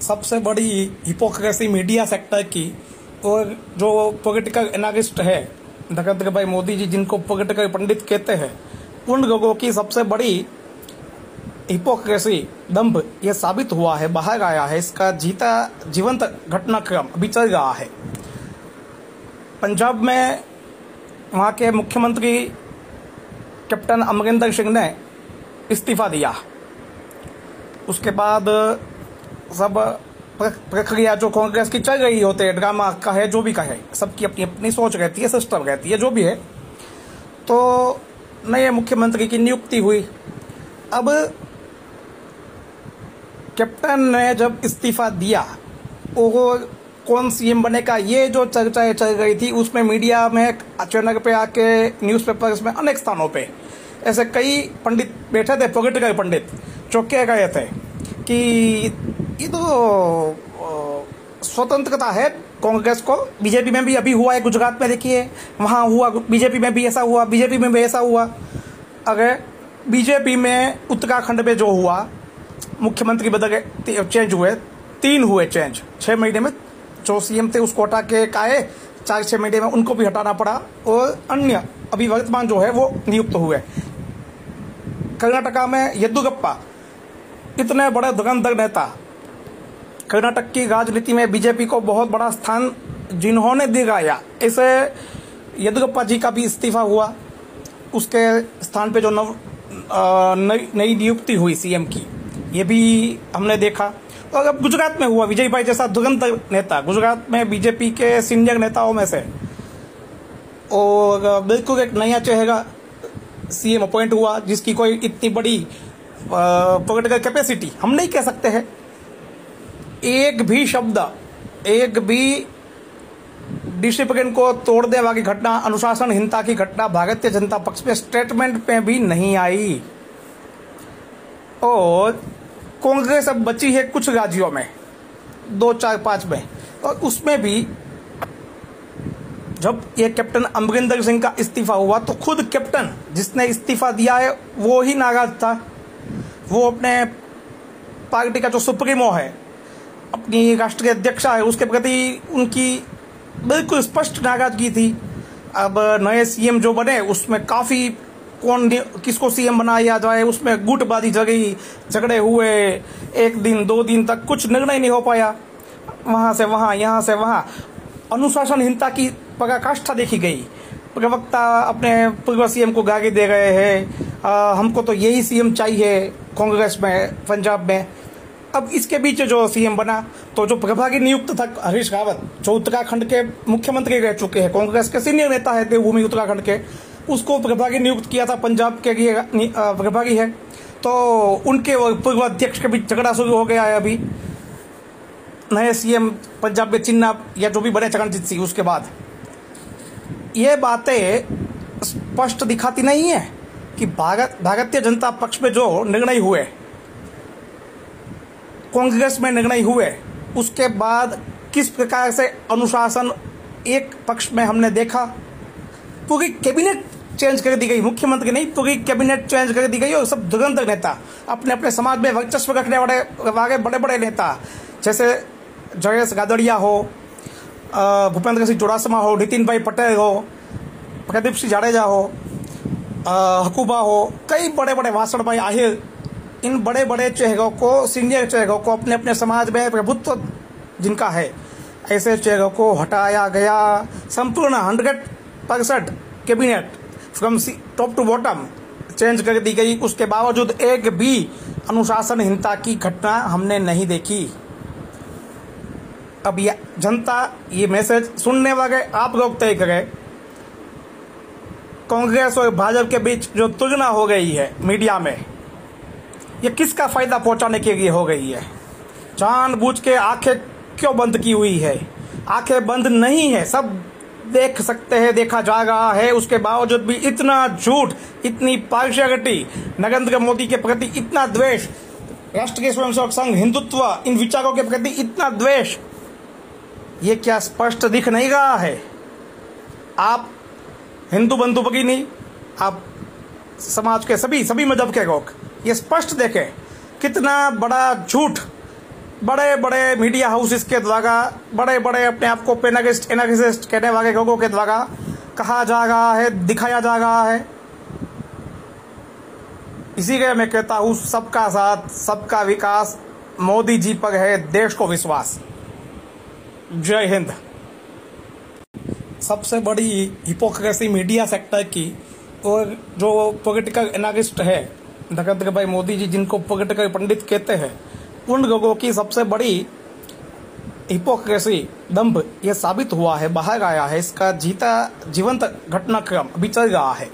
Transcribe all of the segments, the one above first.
सबसे बड़ी hypocrisy media sector की और जो पॉलिटिकल एनालिस्ट है, नरेंद्र भाई मोदी जी, जिनको पॉलिटिकल पंडित कहते हैं, उन लोगों की सबसे बड़ी हिपोक्रेसी दम्भ ये साबित हुआ है, बाहर आया है, इसका जीता, जीवंत घटनाक्रम अभी चल रहा है। पंजाब में वहाँ के मुख्यमंत्री कैप्टन अमरिंदर सिंह ने इस्तीफा दिया। उसके बाद सब प्रक्रिया जो कांग्रेस की चल रही होते है ड्रामा कहे, जो भी कहे, सबकी अपनी अपनी सोच रहती है सिस्टम रहती है, जो भी है। तो नए मुख्यमंत्री की नियुक्ति हुई। अब कैप्टन ने जब इस्तीफा दिया वो कौन सीएम बनेगा? ये जो चर्चाएँ चल रही थी, उसमें मीडिया में चैनल पे आके न्यूज़पेपर्स में अनेक स्थानों पे, ऐसे कई पंडित बैठे थे पॉलिटिकल पंडित जो कह गए थे कि तो स्वतंत्रता है कांग्रेस को। बीजेपी में भी अभी हुआ है गुजरात में, देखिए। वहाँ हुआ, बीजेपी में भी ऐसा हुआ, बीजेपी में भी ऐसा हुआ। अगर बीजेपी में उत्तराखंड में जो हुआ, मुख्यमंत्री बदल चेंज हुए, तीन हुए चेंज छह महीने में जो सीएम थे उसको हटा के आए, चार छह महीने में उनको भी हटाना पड़ा। और अन्य अभी वर्तमान जो है वो नियुक्त हुए। कर्नाटका में येदुगप्पा, इतने बड़े धुरंधर नेता कर्नाटक की राजनीति में बीजेपी को बहुत बड़ा स्थान जिन्होंने दिखाया, इसे येदुगप्पा जी का भी इस्तीफा हुआ। उसके स्थान पे जो नव नई नियुक्ति हुई सीएम की, ये भी हमने देखा। और अब गुजरात में हुआ, विजय भाई जैसा धुरंधर नेता, गुजरात में बीजेपी के सीनियर नेताओं में से, और बिल्कुल एक नया चेहरा सीएम अपॉइंट हुआ, जिसकी कोई इतनी बड़ी पॉलिटिकल कैपेसिटी हम नहीं कह सकते हैं। एक भी शब्द, एक भी डिसिप्लिन को तोड़ने वाली घटना, अनुशासनहीनता की घटना, भारतीय जनता पक्ष में स्टेटमेंट में भी नहीं आई। और कांग्रेस अब बची है कुछ राज्यों में, दो चार पाँच में। और उसमें भी जब ये कैप्टन अमरिंदर सिंह का इस्तीफा हुआ तो खुद कैप्टन जिसने इस्तीफा दिया है, वो ही नाराज़ था। वो अपने पार्टी का जो सुप्रीमो है अपनी राष्ट्रीय अध्यक्षा है, उसके प्रति उनकी बिल्कुल स्पष्ट नाराज़गी थी। अब नए सीएम जो बने, उसमें काफ़ी कौन किसको सीएम बनाया जाए उसमें गुटबाजी जगी झगड़े हुए। एक दिन, दो दिन तक कुछ निर्णय नहीं हो पाया। वहाँ से वहाँ, यहाँ से वहाँ। अनुशासनहीनता की पराकाष्ठा देखी गई। प्रवक्ता अपने पूर्व सीएम को गागे दे रहे हैं। हमको तो यही सीएम चाहिए कांग्रेस में, पंजाब में। अब इसके बीच जो सीएम बना तो जो प्रभागी नियुक्त था हरीश रावत जो उत्तराखंड के मुख्यमंत्री रह चुके हैं, कांग्रेस के सीनियर नेता है देवभूमि उत्तराखंड के, उसको प्रभागी नियुक्त किया था पंजाब के लिए प्रभागी है। तो उनके पूर्व अध्यक्ष के बीच झगड़ा शुरू हो गया है अभी। नए सीएम पंजाब में चिन्ना या जो भी बने चरणजीत सिंह, उसके बाद। ये बातें स्पष्ट दिखाती नहीं है कि भारत, भारतीय जनता पक्ष में जो निर्णय हुए कांग्रेस में निर्णय हुए, उसके बाद किस प्रकार से अनुशासन एक पक्ष में हमने देखा? पूरी कैबिनेट चेंज कर दी गई, मुख्यमंत्री नहीं पूरी कैबिनेट चेंज कर दी गई और सब धुरंधर नेता अपने अपने समाज में वर्चस्व रखने वाले वाले बड़े बड़े नेता, जैसे जयेश गादड़िया हो भूपेंद्र सिंह चौड़ासमा हो, नितिन भाई पटेल हो, प्रदीप सिंह जाडेजा हो हकूबा हो, कई बड़े बड़े वासण भाई आहिर इन बड़े बड़े चेहरों को सीनियर चेहरों को अपने अपने समाज में प्रभुत्व जिनका है, ऐसे चेहरों को हटाया गया। संपूर्ण hundred percent cabinet from top to bottom change कर दी गई। उसके बावजूद एक भी अनुशासनहीनता की घटना हमने नहीं देखी। अब ये जनता ये मैसेज सुनने वाले आप लोग तय करें। कांग्रेस और भाजपा के बीच जो तुलना हो गई है मीडिया में ये किसका फ़ायदा पहुँचाने के लिए हो गई है? जानबूझ के आँखें क्यों बंद की हुई है? आँखें बंद नहीं है, सब देख सकते हैं, देखा जा रहा है। उसके बावजूद भी इतना झूठ, इतनी पार्शियलिटी, नरेंद्र मोदी के प्रति इतना द्वेष राष्ट्रीय स्वयंसेवक संघ, हिंदुत्व, इन विचारों के प्रति इतना द्वेष, ये क्या स्पष्ट दिख नहीं रहा है? आप हिंदू बंधु नहीं आप समाज के सभी सभी मज़हब के लोग ये स्पष्ट देखें, कितना बड़ा झूठ बड़े बड़े मीडिया हाउसेस के द्वारा बड़े बड़े अपने आप को पेनागिस्ट एनागिस्ट कहने वाले लोगों के द्वारा कहा जा रहा है, दिखाया जा रहा है। इसीलिए मैं कहता हूँ, सबका साथ, सबका विकास, मोदी जी पर है देश को विश्वास। जय हिंद। सबसे बड़ी हिपोक्रेसी मीडिया सेक्टर की, और जो पॉलिटिकल एनालिस्ट है नरेंद्र भाई मोदी जी जिनको पॉलिटिकल पंडित कहते हैं, उन लोगों की सबसे बड़ी हिपोक्रेसी दम्भ ये साबित हुआ है, बाहर आया है, इसका जीता, जीवंत घटनाक्रम अभी चल रहा है।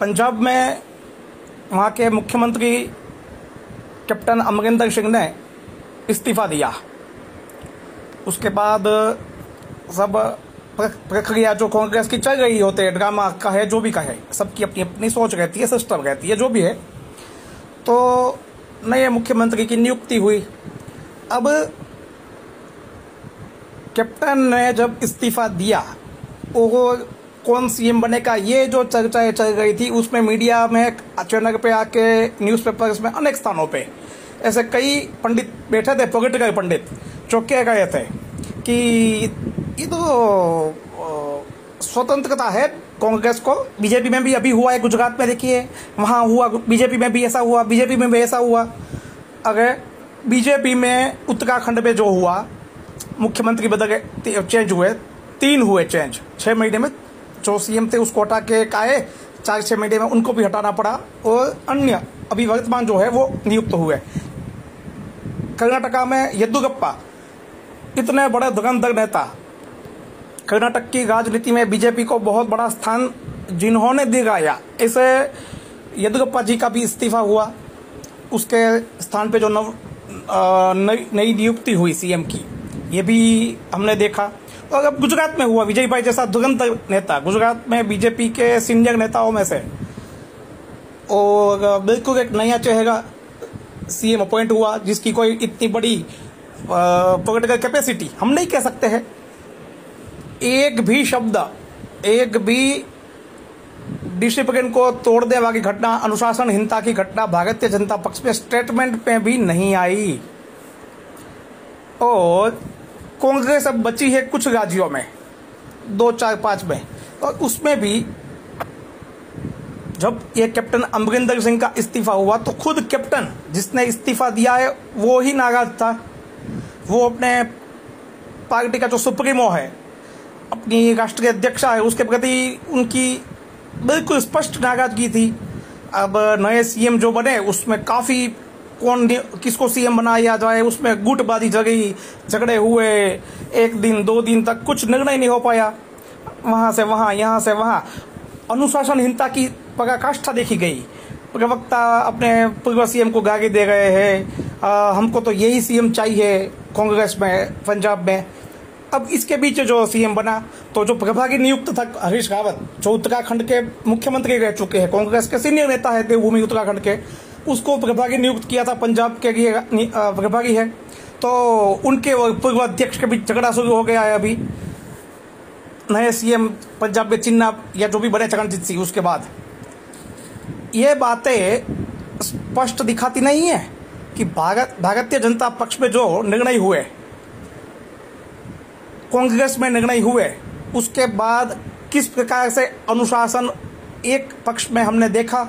पंजाब में वहाँ के मुख्यमंत्री कैप्टन अमरिंदर सिंह ने इस्तीफा दिया। उसके बाद सब प्रक्रिया जो कांग्रेस की चल रही होते है, ड्रामा कहे, जो भी कहे, सबकी अपनी अपनी सोच रहती है सिस्टम रहती है, जो भी है। तो नए मुख्यमंत्री की नियुक्ति हुई। अब कैप्टन ने जब इस्तीफा दिया वो कौन सीएम बनेगा? ये जो चर्चाएँ चल रही थी, उसमें मीडिया में अचानक पे आके न्यूज़पेपर्स में अनेक स्थानों पे ऐसे कई पंडित बैठे थे पॉलिटिकल पंडित जो कह गए थे कि तो स्वतंत्रता है कांग्रेस को। बीजेपी में भी अभी हुआ है गुजरात में, देखिए। वहाँ हुआ, बीजेपी में भी ऐसा हुआ, बीजेपी में भी ऐसा हुआ। अगर बीजेपी में उत्तराखंड में जो हुआ, मुख्यमंत्री बदल चेंज हुए, तीन हुए चेंज छह महीने में जो सीएम थे उसको हटा के आए, चार छह महीने में उनको भी हटाना पड़ा। और अन्य अभी वर्तमान जो है वो नियुक्त हुए। कर्नाटका में येदुगप्पा, इतने बड़े धुरंधर नेता कर्नाटक की राजनीति में बीजेपी को बहुत बड़ा स्थान जिन्होंने दिखाया, इसे येदुगप्पा जी का भी इस्तीफा हुआ। उसके स्थान पे जो नव नई नियुक्ति हुई सीएम की, ये भी हमने देखा। और अब गुजरात में हुआ, विजय भाई जैसा दुरंत नेता, गुजरात में बीजेपी के सीनियर नेताओं में से, और बिल्कुल एक नया चेहरा सीएम अपॉइंट हुआ, जिसकी कोई इतनी बड़ी पॉलिटिकल कैपेसिटी हम नहीं कह सकते हैं। एक भी शब्द, एक भी डिसिप्लिन को तोड़ने वाली घटना, अनुशासनहीनता की घटना, भारतीय जनता पक्ष में स्टेटमेंट में भी नहीं आई। और कांग्रेस अब बची है कुछ राज्यों में, दो चार पाँच में। और उसमें भी जब ये कैप्टन अमरिंदर सिंह का इस्तीफा हुआ तो खुद कैप्टन जिसने इस्तीफा दिया है, वो ही नाराज़ था। वो अपने पार्टी का जो सुप्रीमो है अपनी राष्ट्रीय अध्यक्षा है, उसके प्रति उनकी बिल्कुल स्पष्ट नाराज़गी थी। अब नए सीएम जो बने, उसमें काफ़ी कौन किसको सीएम बनाया जाए उसमें गुटबाजी जगी झगड़े हुए। एक दिन, दो दिन तक कुछ निर्णय नहीं हो पाया। वहाँ से वहाँ, यहाँ से वहाँ। अनुशासनहीनता की पराकाष्ठा देखी गई। प्रवक्ता अपने पूर्व सीएम को गागे दे रहे हैं। हमको तो यही सीएम चाहिए कांग्रेस में, पंजाब में। अब इसके बीच जो सीएम बना तो जो प्रभागी नियुक्त था हरीश रावत जो उत्तराखंड के मुख्यमंत्री रह चुके हैं, कांग्रेस के सीनियर नेता है देवभूमि उत्तराखंड के, उसको प्रभागी नियुक्त किया था पंजाब के लिए है। तो उनके पूर्व अध्यक्ष के बीच झगड़ा शुरू हो गया है अभी। नए सीएम पंजाब के चिन्ना या जो भी बने चरणजीत सिंह, उसके बाद। ये बातें स्पष्ट दिखाती नहीं है कि भारत, भारतीय जनता पक्ष में जो निर्णय हुए कांग्रेस में निर्णय हुए, उसके बाद किस प्रकार से अनुशासन एक पक्ष में हमने देखा?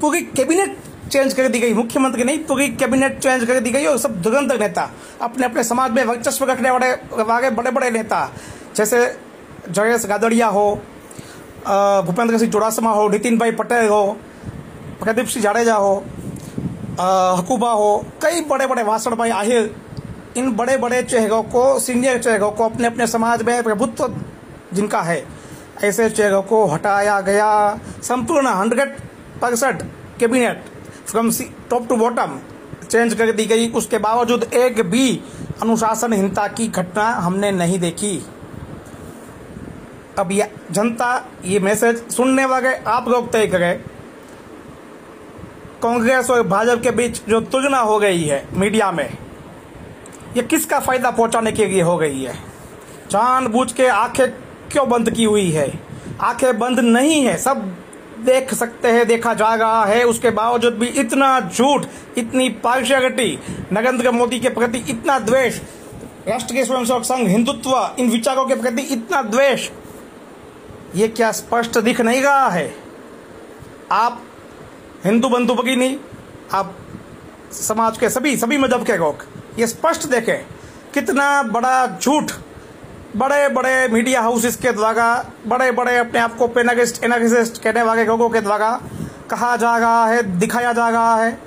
पूरी कैबिनेट चेंज कर दी गई, मुख्यमंत्री नहीं पूरी कैबिनेट चेंज कर दी गई और सब दुरंत नेता अपने अपने समाज में वर्चस्व रखने वाले वाले बड़े बड़े नेता, जैसे जयेश गादड़िया हो भूपेंद्र सिंह चौड़ासमा हो, नितिन भाई पटेल हो, प्रदीप सिंह जाडेजा हो हकूबा हो, कई बड़े बड़े वासण भाई आहिर इन बड़े बड़े चेहरों को सीनियर चेहरों को अपने अपने समाज में प्रभुत्व जिनका है, ऐसे चेहरों को हटाया गया। संपूर्ण hundred percent cabinet from top to bottom change कर दी गई। उसके बावजूद एक भी अनुशासनहीनता की घटना हमने नहीं देखी। अब ये जनता ये मैसेज सुनने वाले आप लोग तय करें। कांग्रेस और भाजपा के बीच जो तुलना हो गई है मीडिया में ये किसका फ़ायदा पहुँचाने के लिए हो गई है? जानबूझ के आँखें क्यों बंद की हुई है? आँखें बंद नहीं है, सब देख सकते हैं, देखा जा रहा है। उसके बावजूद भी इतना झूठ, इतनी पार्शियलिटी, नरेंद्र मोदी के प्रति इतना द्वेष राष्ट्रीय स्वयंसेवक संघ, हिंदुत्व, इन विचारों के प्रति इतना द्वेष, ये क्या स्पष्ट दिख नहीं रहा है? आप हिंदू बंधु नहीं आप समाज के सभी सभी मज़हब के लोग ये स्पष्ट देखें, कितना बड़ा झूठ बड़े बड़े मीडिया हाउसेस के द्वारा बड़े बड़े अपने आप को पेनागिस्ट एनालिस्ट कहने वाले लोगों के द्वारा कहा जा रहा है, दिखाया जा रहा है।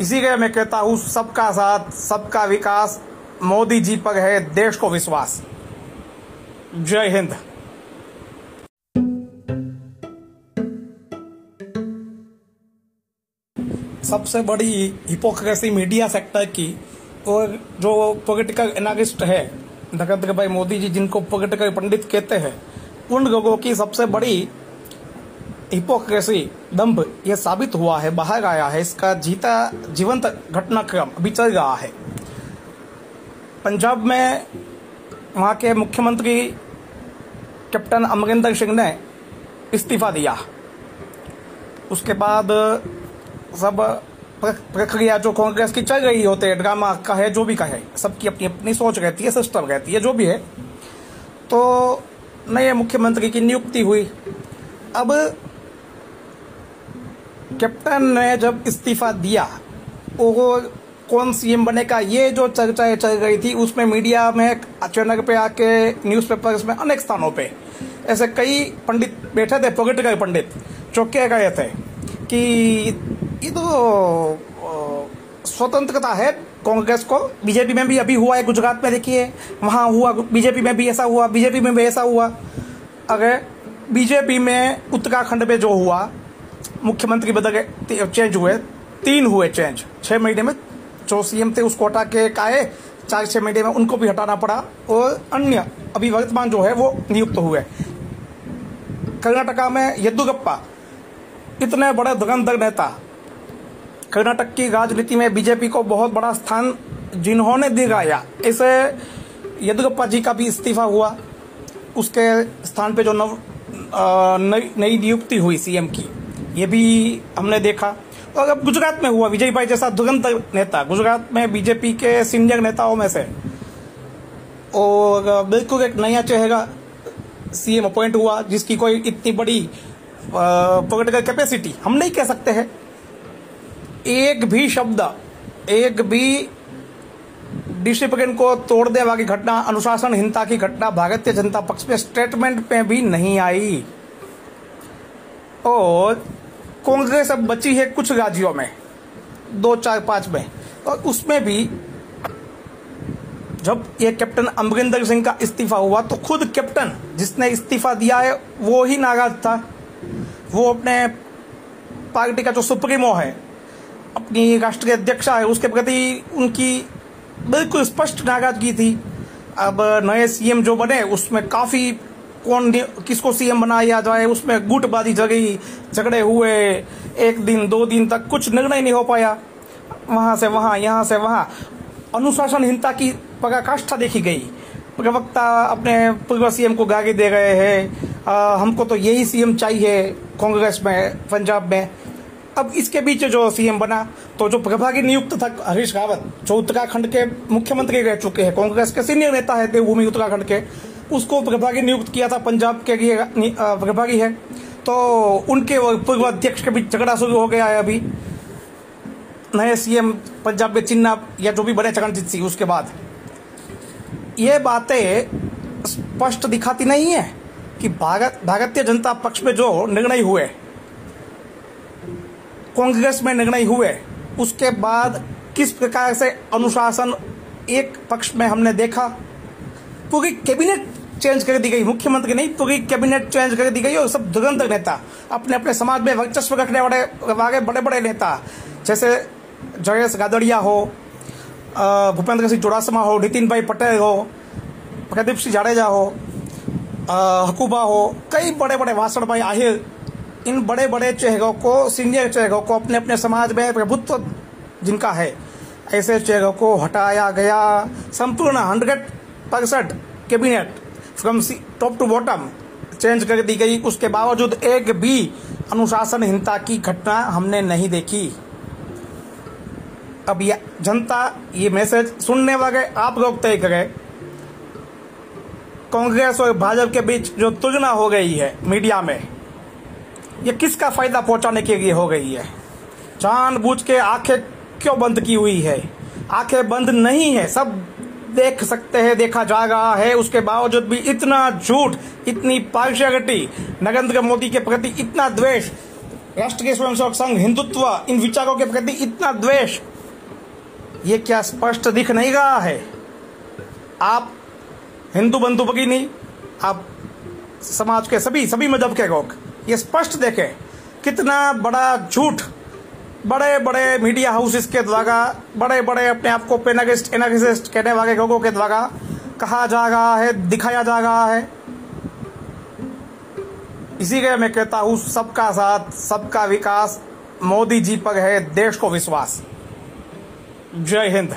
इसीलिए मैं कहता हूँ, सबका साथ, सबका विकास मोदी जी पर है, देश को विश्वास। जय हिंद। सबसे बड़ी हिपोक्रेसी मीडिया सेक्टर की और जो पॉलिटिकल एनालिस्ट है नरेंद्र भाई मोदी जी, जिनको पॉलिटिकल पंडित कहते हैं, उन लोगों की सबसे बड़ी हिपोक्रेसी दम्भ ये साबित हुआ है, बाहर आया है, इसका जीता, जीवंत घटनाक्रम अभी चल रहा है। पंजाब में वहाँ के मुख्यमंत्री कैप्टन अमरिंदर सिंह ने इस्तीफा दिया। उसके बाद सब प्रक्रिया जो कांग्रेस की चल रही होते है ड्रामा का है जो भी कहे, सबकी अपनी अपनी सोच रहती है सिस्टम रहती है, जो भी है। तो नए मुख्यमंत्री की नियुक्ति हुई। अब कैप्टन ने जब इस्तीफा दिया वो कौन सीएम बनेगा? ये जो चर्चाएँ चल रही थी, उसमें मीडिया में अचानक पे आके न्यूज़पेपर्स में अनेक स्थानों पे, ऐसे कई पंडित बैठे थे पॉलिटिकल पंडित जो कह गए थे कि तो स्वतंत्रता है कांग्रेस को। बीजेपी में भी अभी हुआ है गुजरात में, देखिए। वहाँ हुआ, बीजेपी में भी ऐसा हुआ, बीजेपी में भी ऐसा हुआ। अगर बीजेपी में उत्तराखंड में जो हुआ, मुख्यमंत्री बदल चेंज हुए, तीन हुए चेंज छह महीने में जो सीएम थे उसको हटा के आए, चार छह महीने में उनको भी हटाना पड़ा। और अन्य अभी वर्तमान जो है वो नियुक्त हुए। कर्नाटका में येदुगप्पा, इतने बड़े धुरंधर नेता कर्नाटक की राजनीति में बीजेपी को बहुत बड़ा स्थान जिन्होंने दिलाया इसे येदुरप्पा जी का भी इस्तीफा हुआ। उसके स्थान पे जो नव नई नियुक्ति हुई सीएम की, ये भी हमने देखा। और अब गुजरात में हुआ, विजय भाई जैसा दुगंत नेता, गुजरात में बीजेपी के सीनियर नेताओं में से। और बिल्कुल एक नया चेहरा सीएम अपॉइंट हुआ, जिसकी कोई इतनी बड़ी पॉलिटिकल कैपेसिटी हम नहीं कह सकते हैं। एक भी शब्द, एक भी डिसिप्लिन को तोड़ने वाली घटना, अनुशासनहीनता की घटना, भारतीय जनता पक्ष में स्टेटमेंट में भी नहीं आई। और कांग्रेस अब बची है कुछ राज्यों में, दो चार पाँच में। और उसमें भी जब ये कैप्टन अमरिंदर सिंह का इस्तीफा हुआ तो खुद कैप्टन जिसने इस्तीफा दिया है, वो ही नाराज़ था। वो अपने पार्टी का जो सुप्रीमो है अपनी राष्ट्रीय अध्यक्षा है, उसके प्रति उनकी बिल्कुल स्पष्ट नाराज़गी थी। अब नए सीएम जो बने, उसमें काफ़ी कौन किसको सीएम बनाया जाए, उसमें गुटबाजी जगी झगड़े हुए, एक दिन, दो दिन तक कुछ निर्णय नहीं हो पाया। वहाँ से वहाँ, यहाँ से वहाँ। अनुशासनहीनता की पराकाष्ठा देखी गई। प्रवक्ता अपने पूर्व सीएम को गागे दे रहे हैं। हमको तो यही सीएम चाहिए कांग्रेस में, पंजाब में। अब इसके बीच जो सीएम बना तो जो प्रभारी नियुक्त था हरीश रावत जो उत्तराखंड के मुख्यमंत्री रह चुके हैं, कांग्रेस के सीनियर नेता है देवभूमि उत्तराखंड के, उसको प्रभारी नियुक्त किया था पंजाब के लिए है। तो उनके पूर्व अध्यक्ष के बीच झगड़ा शुरू हो गया है अभी। नए सीएम पंजाब के चिन्ना या जो भी बने चरणजीत सिंह, उसके बाद। ये बातें स्पष्ट दिखाती नहीं है कि भारत, भारतीय जनता पक्ष में जो निर्णय हुए कांग्रेस में निर्णय हुए, उसके बाद किस प्रकार से अनुशासन एक पक्ष में हमने देखा? पूरी कैबिनेट चेंज कर दी गई, मुख्यमंत्री नहीं पूरी कैबिनेट चेंज कर दी गई और सब दुरंत नेता अपने अपने समाज में वर्चस्व रखने वाले वाले बड़े बड़े नेता, जैसे जयेश गादड़िया हो भूपेंद्र सिंह चौड़ासमा हो, नितिन भाई पटेल हो, प्रदीप सिंह जाडेजा हो हकूबा हो, कई बड़े बड़े वासण भाई आहिर इन बड़े बड़े चेहरों को सीनियर चेहरों को अपने अपने समाज में प्रभुत्व जिनका है, ऐसे चेहरों को हटाया गया। संपूर्ण hundred percent cabinet from top to bottom change कर दी गई। उसके बावजूद एक भी अनुशासनहीनता की घटना हमने नहीं देखी। अब ये जनता ये मैसेज सुनने वाले आप लोग तय करें। कांग्रेस और भाजपा के बीच जो तुलना हो गई है मीडिया में ये किसका फ़ायदा पहुँचाने के लिए हो गई है? जानबूझ के आँखें क्यों बंद की हुई है? आँखें बंद नहीं है, सब देख सकते हैं, देखा जा रहा है। उसके बावजूद भी इतना झूठ, इतनी पार्शियलिटी, नरेंद्र मोदी के प्रति इतना द्वेष राष्ट्रीय स्वयंसेवक संघ, हिंदुत्व, इन विचारों के प्रति इतना द्वेष, ये क्या स्पष्ट दिख नहीं रहा है? आप हिंदू बंधु भगिनी, आप समाज के सभी सभी मज़हब के लोग ये स्पष्ट देखें, कितना बड़ा झूठ बड़े बड़े मीडिया हाउसेस के द्वारा बड़े बड़े अपने आप को पेनागिस्ट एनालिस्ट कहने वाले लोगों के द्वारा कहा जा रहा है, दिखाया जा रहा है। इसीलिए मैं कहता हूँ, सबका साथ, सबका विकास मोदी जी पर है, देश को विश्वास। जय हिंद।